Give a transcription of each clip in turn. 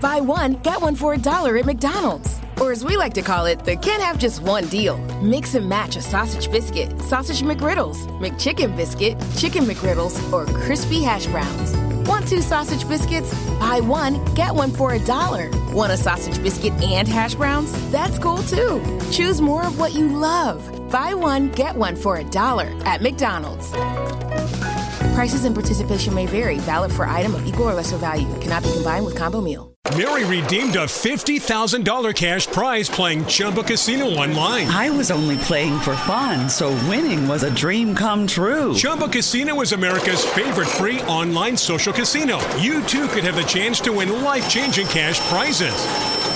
Buy one, get one for a dollar at McDonald's. Or as we like to call it, the can't have just one deal. Mix and match a sausage biscuit, sausage McGriddles, McChicken biscuit, chicken McGriddles, or crispy hash browns. Want two sausage biscuits? Buy one, get one for a dollar. Want a sausage biscuit and hash browns? That's cool too. Choose more of what you love. Buy one, get one for a dollar at McDonald's. Prices and participation may vary. Valid for item of equal or lesser value. Cannot be combined with combo meal. Mary redeemed a $50,000 cash prize playing Chumba Casino online. I was only playing for fun, so winning was a dream come true. Chumba Casino is America's favorite free online social casino. You too could have the chance to win life changing cash prizes.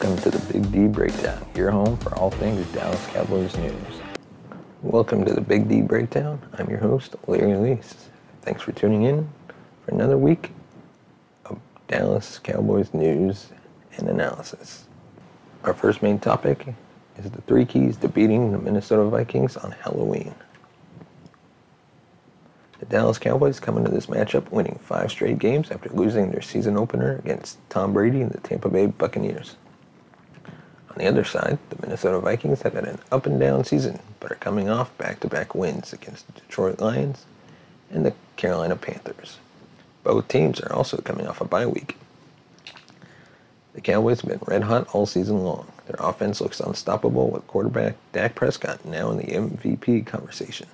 Welcome to the Big D Breakdown, your home for all things Dallas Cowboys news. Welcome to the Big D Breakdown. I'm your host, Larry Leese. Thanks for tuning in for another week of Dallas Cowboys news and analysis. Our first main topic is the three keys to beating the Minnesota Vikings on Halloween. The Dallas Cowboys come into this matchup winning five straight games after losing their season opener against Tom Brady and the Tampa Bay Buccaneers. On the other side, the Minnesota Vikings have had an up and down season, but are coming off back to back wins against the Detroit Lions and the Carolina Panthers. Both teams are also coming off a bye week. The Cowboys have been red hot all season long. Their offense looks unstoppable with quarterback Dak Prescott now in the MVP conversation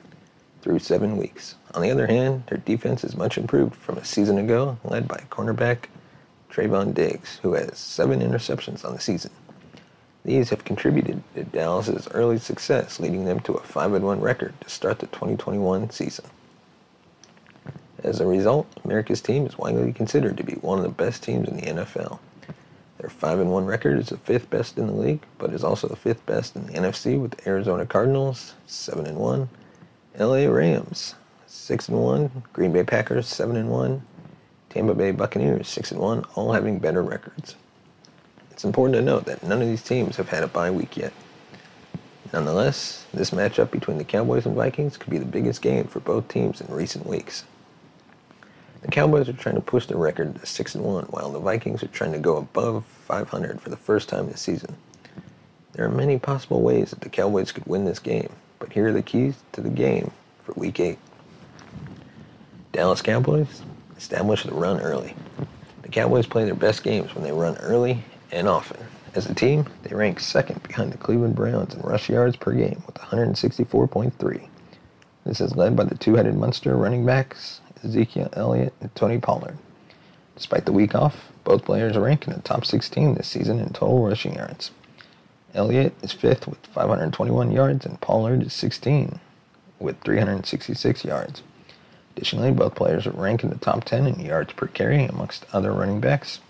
through seven weeks. On the other hand, their defense is much improved from a season ago, led by cornerback Trevon Diggs, who has seven interceptions on the season. These have contributed to Dallas's early success, leading them to a 5-1 record to start the 2021 season. As a result, America's team is widely considered to be one of the best teams in the NFL. Their 5-1 record is the fifth best in the league, but is also the fifth best in the NFC with the Arizona Cardinals 7-1, LA Rams 6-1, Green Bay Packers 7-1, Tampa Bay Buccaneers 6-1, all having better records. It's important to note that none of these teams have had a bye week yet. Nonetheless, this matchup between the Cowboys and Vikings could be the biggest game for both teams in recent weeks. The Cowboys are trying to push the record to 6 and 1, while the Vikings are trying to go above 500 for the first time this season. There are many possible ways that the Cowboys could win this game, but here are the keys to the game for Week 8. Dallas Cowboys establish the run early. The Cowboys play their best games when they run early and often. As a team, they rank second behind the Cleveland Browns in rush yards per game with 164.3. This is led by the two-headed monster running backs Ezekiel Elliott and Tony Pollard. Despite the week off, both players rank in the top 16 this season in total rushing yards. Elliott is fifth with 521 yards, and Pollard is 16 with 366 yards. Additionally, both players rank in the top 10 in yards per carry amongst other running backs.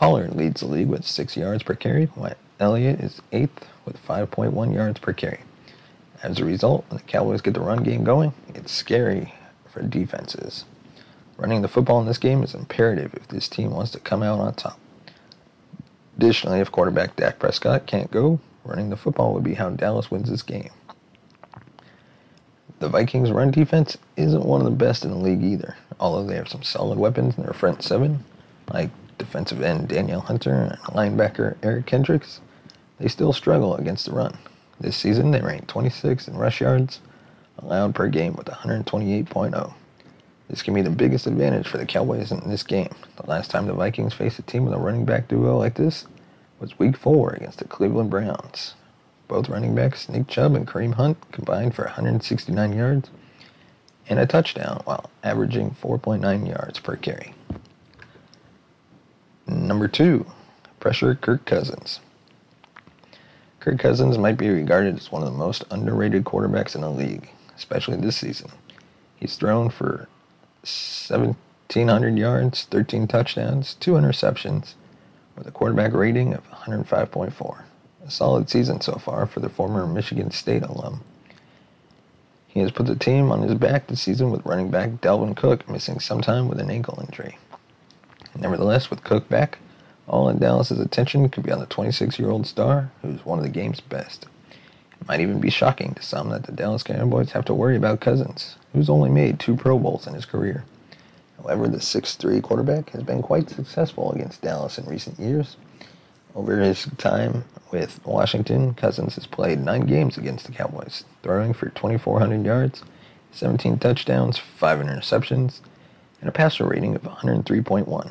Pollard leads the league with 6 yards per carry, while Elliott is 8th with 5.1 yards per carry. As a result, when the Cowboys get the run game going, it's scary for defenses. Running the football in this game is imperative if this team wants to come out on top. Additionally, if quarterback Dak Prescott can't go, running the football would be how Dallas wins this game. The Vikings' run defense isn't one of the best in the league either, although they have some solid weapons in their front seven, like defensive end Danielle Hunter and linebacker Eric Kendricks. They still struggle against the run. This season, they rank 26th in rush yards allowed per game with 128.0. This can be the biggest advantage for the Cowboys in this game. The last time the Vikings faced a team with a running back duo like this was week four against the Cleveland Browns. Both running backs, Nick Chubb and Kareem Hunt, combined for 169 yards and a touchdown while averaging 4.9 yards per carry. Number two, pressure Kirk Cousins. Kirk Cousins might be regarded as one of the most underrated quarterbacks in the league, especially this season. He's thrown for 1,700 yards, 13 touchdowns, two interceptions, with a quarterback rating of 105.4. A solid season so far for the former Michigan State alum. He has put the team on his back this season with running back Dalvin Cook missing some time with an ankle injury. Nevertheless, with Cook back, all in Dallas's attention could be on the 26-year-old star, who's one of the game's best. It might even be shocking to some that the Dallas Cowboys have to worry about Cousins, who's only made two Pro Bowls in his career. However, the 6'3 quarterback has been quite successful against Dallas in recent years. Over his time with Washington, Cousins has played nine games against the Cowboys, throwing for 2,400 yards, 17 touchdowns, 5 interceptions, and a passer rating of 103.1.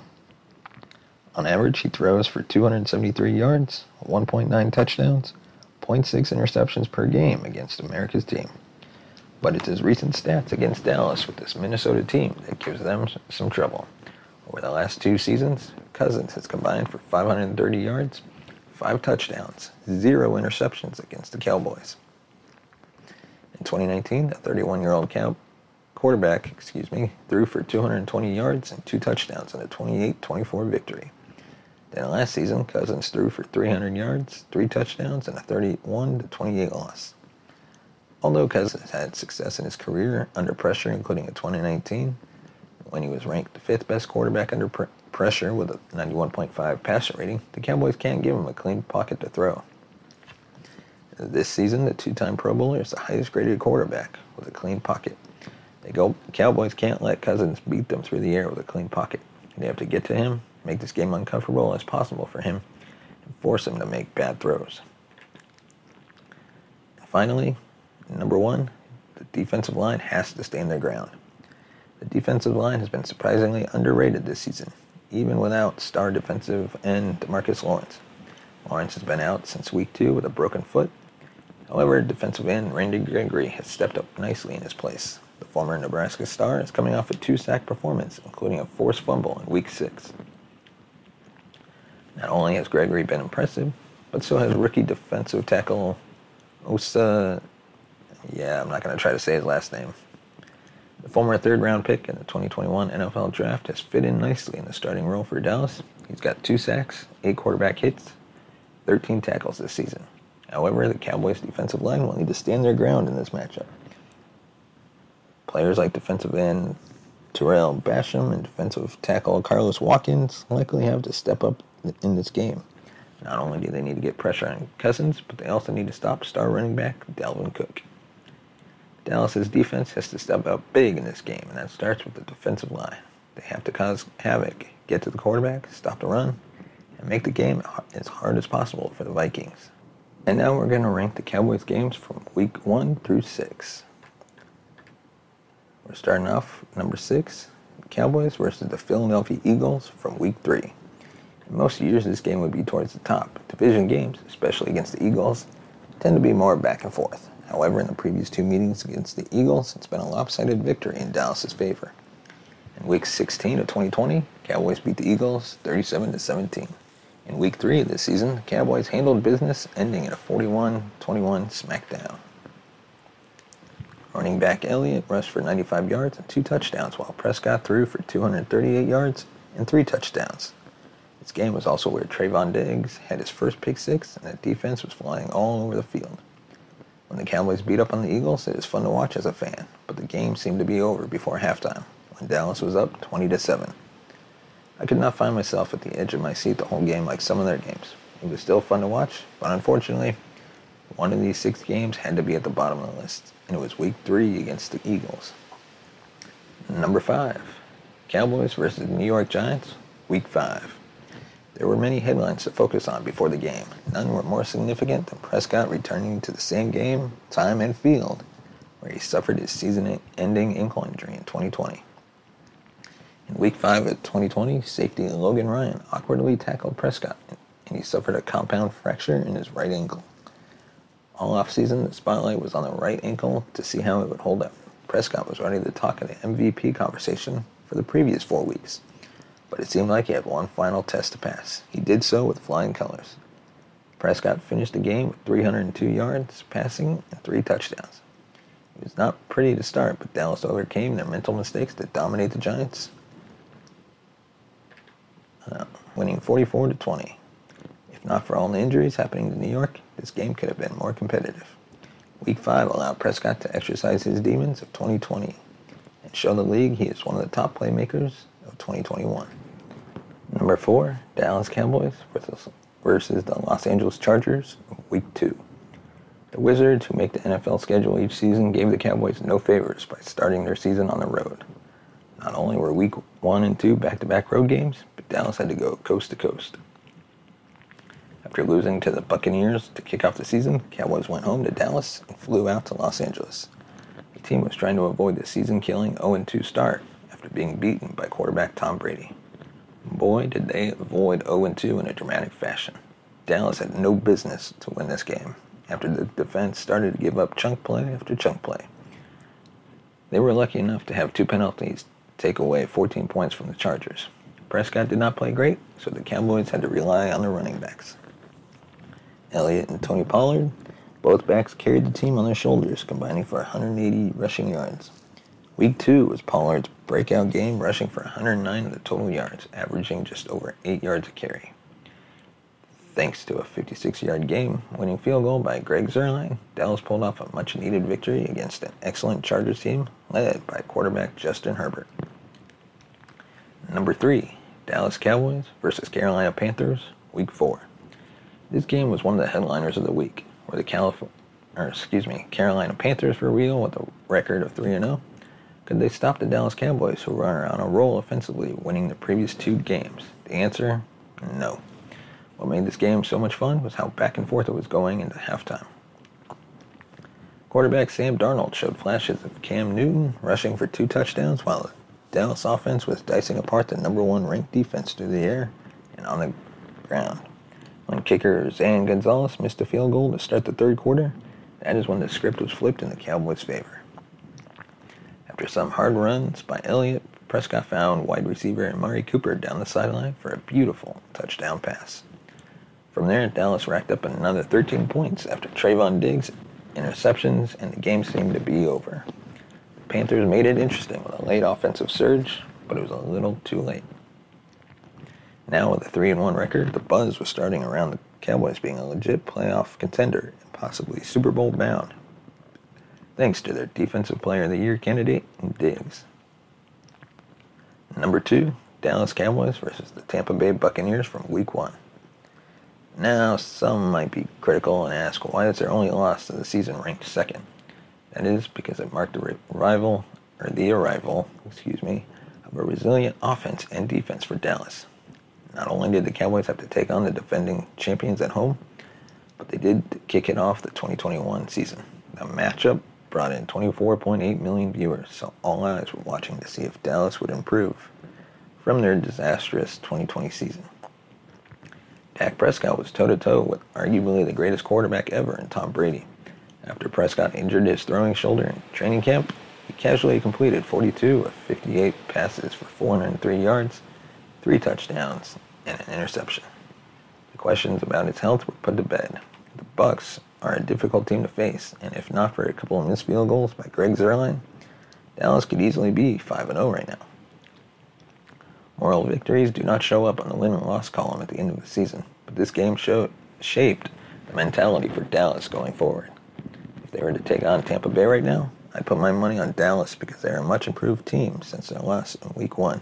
On average, he throws for 273 yards, 1.9 touchdowns, 0.6 interceptions per game against America's team. But it's his recent stats against Dallas with this Minnesota team that gives them some trouble. Over the last two seasons, Cousins has combined for 530 yards, five touchdowns, zero interceptions against the Cowboys. In 2019, the 31-year-old Cow quarterback, excuse me, threw for 220 yards and two touchdowns in a 28-24 victory. Then last season, Cousins threw for 300 yards, three touchdowns, and a 31-28 loss. Although Cousins had success in his career under pressure, including in 2019, when he was ranked the fifth best quarterback under pr- pressure with a 91.5 passer rating, the Cowboys can't give him a clean pocket to throw. This season, the two-time Pro Bowler is the highest graded quarterback with a clean pocket. They go, Cowboys can't let Cousins beat them through the air with a clean pocket. They have to get to him, make this game uncomfortable as possible for him, and force him to make bad throws. Finally, number one, the defensive line has to stand their ground. The defensive line has been surprisingly underrated this season, even without star defensive end Demarcus Lawrence. Lawrence has been out since week two with a broken foot. However, defensive end Randy Gregory has stepped up nicely in his place. The former Nebraska star is coming off a two-sack performance, including a forced fumble in week six. Not only has Gregory been impressive, but so has rookie defensive tackle Osa. Yeah, I'm not going to try to say his last name. The former third round pick in the 2021 NFL Draft has fit in nicely in the starting role for Dallas. He's got two sacks, eight quarterback hits, 13 tackles this season. However, the Cowboys' defensive line will need to stand their ground in this matchup. Players like defensive end Tarell Basham and defensive tackle Carlos Watkins likely have to step up in this game. Not only do they need to get pressure on Cousins, but they also need to stop star running back Dalvin Cook. Dallas's defense has to step up big in this game, and that starts with the defensive line. They have to cause havoc, get to the quarterback, stop the run, and make the game as hard as possible for the Vikings. And now we're going to rank the Cowboys games from week 1 through 6. We're starting off number 6, Cowboys versus the Philadelphia Eagles from week 3. Most years, this game would be towards the top. Division games, especially against the Eagles, tend to be more back and forth. However, in the previous two meetings against the Eagles, it's been a lopsided victory in Dallas's favor. In week 16 of 2020, Cowboys beat the Eagles 37 to 17. In week 3 of this season, the Cowboys handled business, ending in a 41-21 smackdown. Running back Elliott rushed for 95 yards and two touchdowns, while Prescott threw for 238 yards and three touchdowns. This game was also where Trevon Diggs had his first pick six, and the defense was flying all over the field. When the Cowboys beat up on the Eagles, it was fun to watch as a fan, but the game seemed to be over before halftime, when Dallas was up 20 to 7. I could not find myself at the edge of my seat the whole game like some of their games. It was still fun to watch, but unfortunately, one of these six games had to be at the bottom of the list, and it was week three against the Eagles. Number five, Cowboys versus New York Giants, week five. There were many headlines to focus on before the game. None were more significant than Prescott returning to the same game, time, and field where he suffered his season ending ankle injury in 2020. In week 5 of 2020, safety Logan Ryan awkwardly tackled Prescott, and he suffered a compound fracture in his right ankle. All offseason, the spotlight was on the right ankle to see how it would hold up. Prescott was ready to talk in the MVP conversation for the previous four weeks, but it seemed like he had one final test to pass. He did so with flying colors. Prescott finished the game with 302 yards passing and three touchdowns. It was not pretty to start, but Dallas overcame their mental mistakes to dominate the Giants, uh, winning 44 to 20. If not for all the injuries happening to New York, this game could have been more competitive. Week 5 allowed Prescott to exercise his demons of 2020 and show the league he is one of the top playmakers of 2021. Number 4, Dallas Cowboys versus, versus the Los Angeles Chargers, Week 2. The Wizards, who make the NFL schedule each season, gave the Cowboys no favors by starting their season on the road. Not only were Week 1 and 2 back to back road games, but Dallas had to go coast to coast. After losing to the Buccaneers to kick off the season, Cowboys went home to Dallas and flew out to Los Angeles. The team was trying to avoid the season killing 0 2 start after being beaten by quarterback Tom Brady. Boy, did they avoid 0 2 in a dramatic fashion. Dallas had no business to win this game after the defense started to give up chunk play after chunk play. They were lucky enough to have two penalties take away 14 points from the Chargers. Prescott did not play great, so the Cowboys had to rely on their running backs. Elliott and Tony Pollard, both backs carried the team on their shoulders, combining for 180 rushing yards. Week two was Pollard's breakout game, rushing for 109 of the total yards, averaging just over 8 yards a carry. Thanks to a 56 yard game winning field goal by Greg Zuerlein, Dallas pulled off a much needed victory against an excellent Chargers team led by quarterback Justin Herbert. Number three, Dallas Cowboys versus Carolina Panthers, Week 4. This game was one of the headliners of the week, where the California, or excuse me, Carolina Panthers were real with a record of 3 0. Could they stop the Dallas Cowboys, who were on a roll offensively, winning the previous two games? The answer, no. What made this game so much fun was how back and forth it was going into halftime. Quarterback Sam Darnold showed flashes of Cam Newton rushing for two touchdowns while the Dallas offense was dicing apart the number one ranked defense through the air and on the ground. When kicker Zane Gonzalez missed a field goal to start the third quarter, that is when the script was flipped in the Cowboys' favor. After some hard runs by Elliott, Prescott found wide receiver Amari Cooper down the sideline for a beautiful touchdown pass. From there, Dallas racked up another 13 points after Trevon Diggs interceptions, and the game seemed to be over. The Panthers made it interesting with a late offensive surge, but it was a little too late. Now with a 3 and 1 record, the buzz was starting around the Cowboys being a legit playoff contender and possibly Super Bowl bound. Thanks to their defensive player of the year candidate, Diggs. Number 2, Dallas Cowboys versus the Tampa Bay Buccaneers from week 1. Now, some might be critical and ask why is their only loss of the season ranked second? That is because it marked the arrival, or the arrival, excuse me, of a resilient offense and defense for Dallas. Not only did the Cowboys have to take on the defending champions at home, but they did kick it off the 2021 season. The matchup brought in 24.8 million viewers, so all eyes were watching to see if Dallas would improve from their disastrous 2020 season. Dak Prescott was toe to toe with arguably the greatest quarterback ever in Tom Brady. After Prescott injured his throwing shoulder in training camp, he casually completed 42 of 58 passes for 403 yards three touchdowns, and an interception. The questions about his health were put to bed. The Bucks are a difficult team to face, and if not for a couple of missed field goals by Greg Zuerlein, Dallas could easily be 5 0 right now. Moral victories do not show up on the win and loss column at the end of the season, but this game showed, shaped the mentality for Dallas going forward. If they were to take on Tampa Bay right now, I'd put my money on Dallas because they're a much improved team since their loss in week one.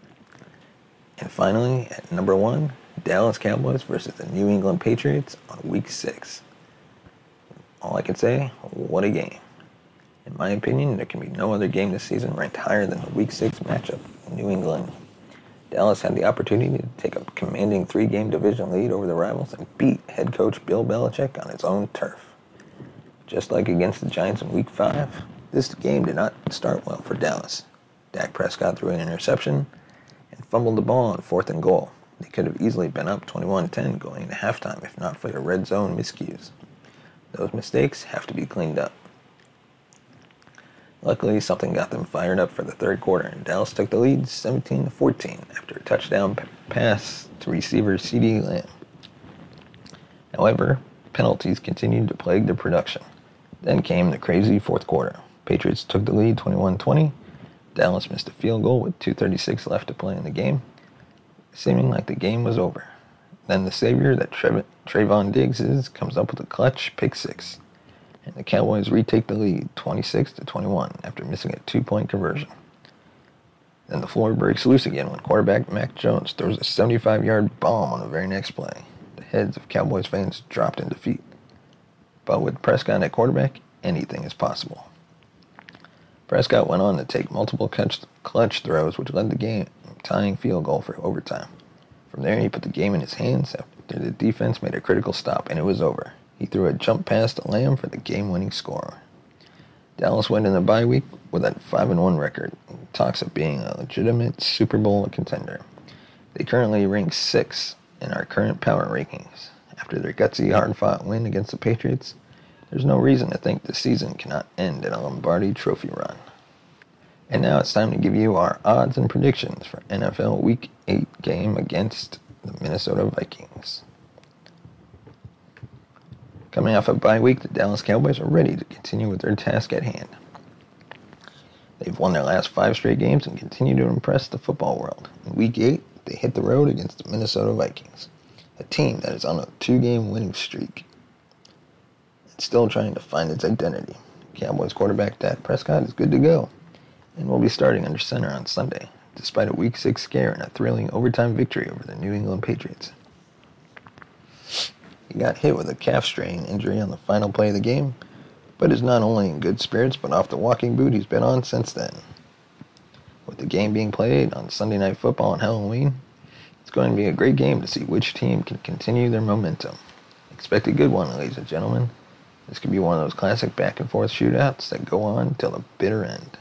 Finally, at number one, Dallas Cowboys versus the New England Patriots on week six. All I can say, what a game. In my opinion, there can be no other game this season ranked higher than the week six matchup New England. Dallas had the opportunity to take a commanding three game division lead over the rivals and beat head coach Bill Belichick on his own turf. Just like against the Giants in week five, this game did not start well for Dallas. Dak Prescott threw an interception fumbled the ball on fourth and goal. They could have easily been up 21-10 going into halftime if not for their red zone miscues. Those mistakes have to be cleaned up. Luckily, something got them fired up for the third quarter, and Dallas took the lead 17 14 after a touchdown pass to receiver CeeDee Lamb. However, penalties continued to plague their production. Then came the crazy fourth quarter. Patriots took the lead 21 20. Dallas missed a field goal with 2.36 left to play in the game, seeming like the game was over. Then the savior that Trev- Trevon Diggs is comes up with a clutch pick six, and the Cowboys retake the lead 26 to 21 after missing a two-point conversion. Then the floor breaks loose again when quarterback Mac Jones throws a 75-yard bomb on the very next play. The heads of Cowboys fans dropped in defeat. But with Prescott at quarterback, anything is possible. Prescott went on to take multiple clutch, clutch throws, which led the game tying field goal for overtime. From there, he put the game in his hands after the defense made a critical stop, and it was over. He threw a jump pass to Lamb for the game-winning score. Dallas went in the bye week with a 5-1 record, and talks of being a legitimate Super Bowl contender. They currently rank sixth in our current power rankings. After their gutsy, hard-fought win against the Patriots, there's no reason to think the season cannot end in a Lombardi Trophy run. And now it's time to give you our odds and predictions for NFL Week 8 game against the Minnesota Vikings. Coming off a bye week, the Dallas Cowboys are ready to continue with their task at hand. They've won their last five straight games and continue to impress the football world. In Week 8, they hit the road against the Minnesota Vikings, a team that is on a two game winning streak and still trying to find its identity. Cowboys quarterback Dak Prescott is good to go and will be starting under center on Sunday, despite a Week 6 scare and a thrilling overtime victory over the New England Patriots. He got hit with a calf strain injury on the final play of the game, but is not only in good spirits but off the walking boot he's been on since then. With the game being played on Sunday Night Football on Halloween, it's going to be a great game to see which team can continue their momentum. Expect a good one, ladies and gentlemen. This could be one of those classic back and forth shootouts that go on till the bitter end.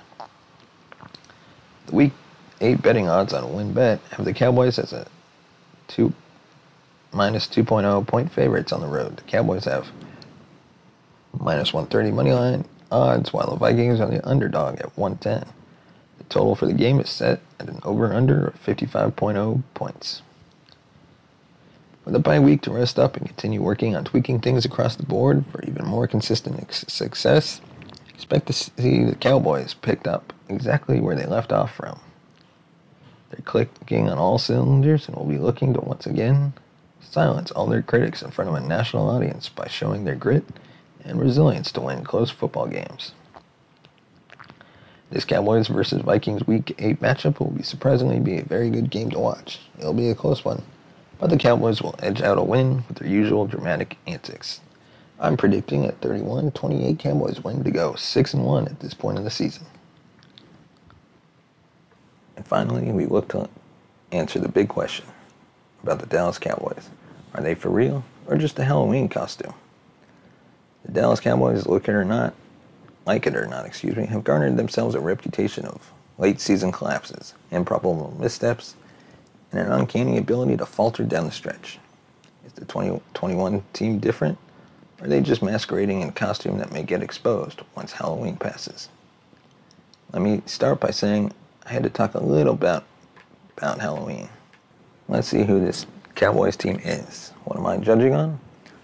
The week eight betting odds on WinBet have the Cowboys as a two minus 2.0 point favorites on the road. The Cowboys have minus 130 money line odds, while the Vikings are the underdog at 110. The total for the game is set at an over/under of 55.0 points. With a bye week to rest up and continue working on tweaking things across the board for even more consistent success, expect to see the Cowboys picked up exactly where they left off from. They're clicking on all cylinders and will be looking to once again silence all their critics in front of a national audience by showing their grit and resilience to win close football games. This Cowboys versus Vikings Week 8 matchup will be surprisingly be a very good game to watch. It'll be a close one, but the Cowboys will edge out a win with their usual dramatic antics. I'm predicting a 31-28 Cowboys win to go 6 and 1 at this point in the season. And finally, we look to answer the big question about the Dallas Cowboys. Are they for real or just a Halloween costume? The Dallas Cowboys, look it or not, like it or not, excuse me, have garnered themselves a reputation of late season collapses, improbable missteps, and an uncanny ability to falter down the stretch. Is the 2021 team different? Are they just masquerading in a costume that may get exposed once Halloween passes? Let me start by saying I had to talk a little about, about Halloween. Let's see who this Cowboys team is. What am I judging on?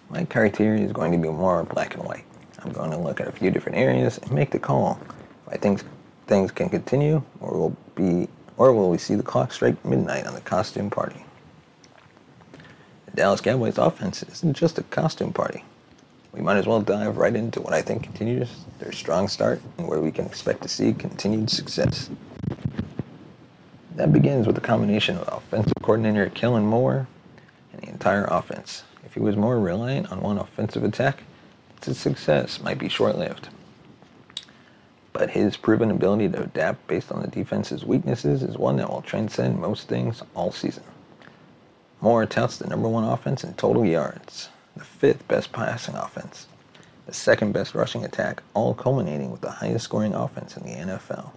My criteria is going to be more black and white. I'm going to look at a few different areas and make the call. If I think things can continue, or will be, or will we see the clock strike midnight on the costume party? The Dallas Cowboys offense isn't just a costume party. We might as well dive right into what I think continues their strong start and where we can expect to see continued success. That begins with a combination of offensive coordinator Kellen Moore and the entire offense. If he was more reliant on one offensive attack, his success might be short lived. But his proven ability to adapt based on the defense's weaknesses is one that will transcend most things all season. Moore touts the number one offense in total yards, the fifth best passing offense, the second best rushing attack, all culminating with the highest scoring offense in the NFL.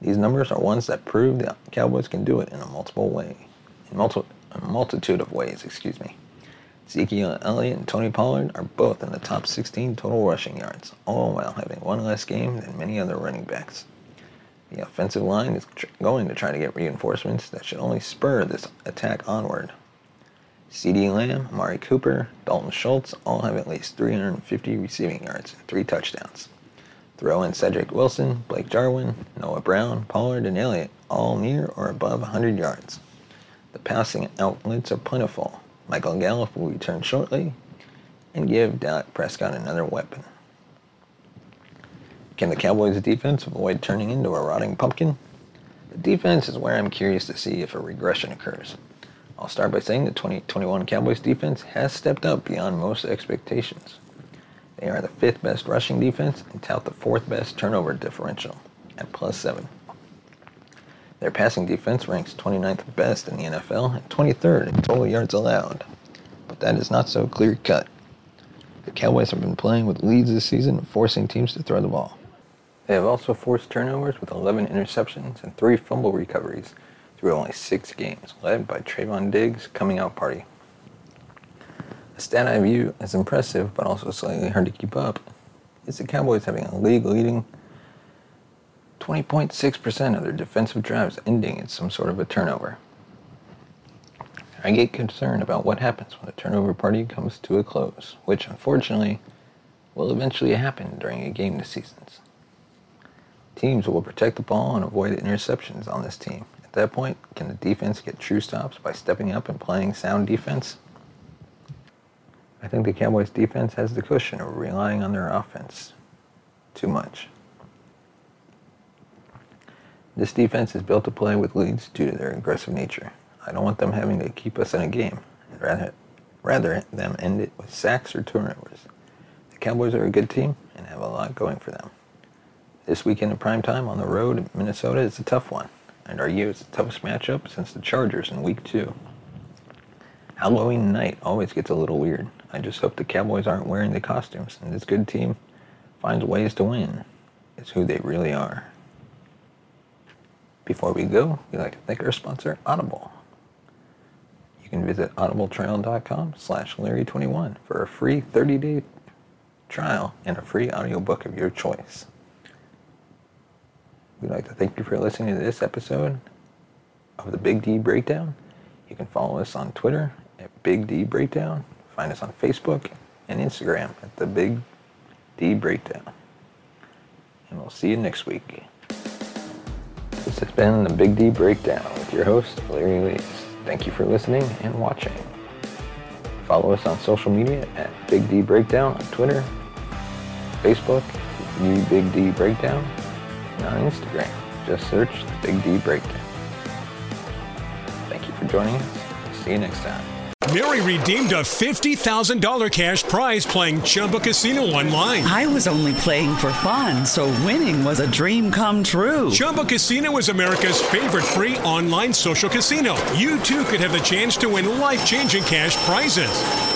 These numbers are ones that prove the Cowboys can do it in a multiple way, in multi- a multitude of ways, excuse me. Ezekiel Elliott and Tony Pollard are both in the top 16 total rushing yards, all while having one less game than many other running backs. The offensive line is tr- going to try to get reinforcements that should only spur this attack onward. CeeDee Lamb, Amari Cooper, Dalton Schultz all have at least 350 receiving yards and three touchdowns. Throw in Cedric Wilson, Blake Jarwin, Noah Brown, Pollard, and Elliott, all near or above 100 yards. The passing outlets are plentiful. Michael Gallup will return shortly and give Dak Prescott another weapon. Can the Cowboys' defense avoid turning into a rotting pumpkin? The defense is where I'm curious to see if a regression occurs. I'll start by saying the 2021 Cowboys defense has stepped up beyond most expectations. They are the fifth best rushing defense and tout the fourth best turnover differential at plus seven. Their passing defense ranks 29th best in the NFL and 23rd in total yards allowed. But that is not so clear cut. The Cowboys have been playing with leads this season, forcing teams to throw the ball. They have also forced turnovers with 11 interceptions and 3 fumble recoveries through only 6 games, led by Trevon Diggs' coming out party. A stat I view as impressive but also slightly hard to keep up is the Cowboys having a league leading 20.6% of their defensive drives ending in some sort of a turnover. I get concerned about what happens when a turnover party comes to a close, which unfortunately will eventually happen during a game this season. Teams will protect the ball and avoid interceptions on this team. At that point, can the defense get true stops by stepping up and playing sound defense? I think the Cowboys defense has the cushion of relying on their offense too much. This defense is built to play with leads due to their aggressive nature. I don't want them having to keep us in a game. I'd rather, rather them end it with sacks or turnovers. The Cowboys are a good team and have a lot going for them. This weekend in prime time on the road in Minnesota is a tough one, and it's the toughest matchup since the Chargers in week two. Halloween night always gets a little weird. I just hope the Cowboys aren't wearing the costumes and this good team finds ways to win. It's who they really are. Before we go, we'd like to thank our sponsor, Audible. You can visit audibletrial.com slash Larry21 for a free 30-day trial and a free audiobook of your choice. We'd like to thank you for listening to this episode of the Big D Breakdown. You can follow us on Twitter at Big D Breakdown. Find us on Facebook and Instagram at the Big D Breakdown. And we'll see you next week. This has been the Big D Breakdown with your host, Larry Lees. Thank you for listening and watching. Follow us on social media at Big D Breakdown on Twitter, Facebook, View Big D Breakdown, and on Instagram. Just search the Big D Breakdown. Thank you for joining us. See you next time. Mary redeemed a $50,000 cash prize playing Chumba Casino online. I was only playing for fun, so winning was a dream come true. Chumba Casino is America's favorite free online social casino. You too could have the chance to win life changing cash prizes.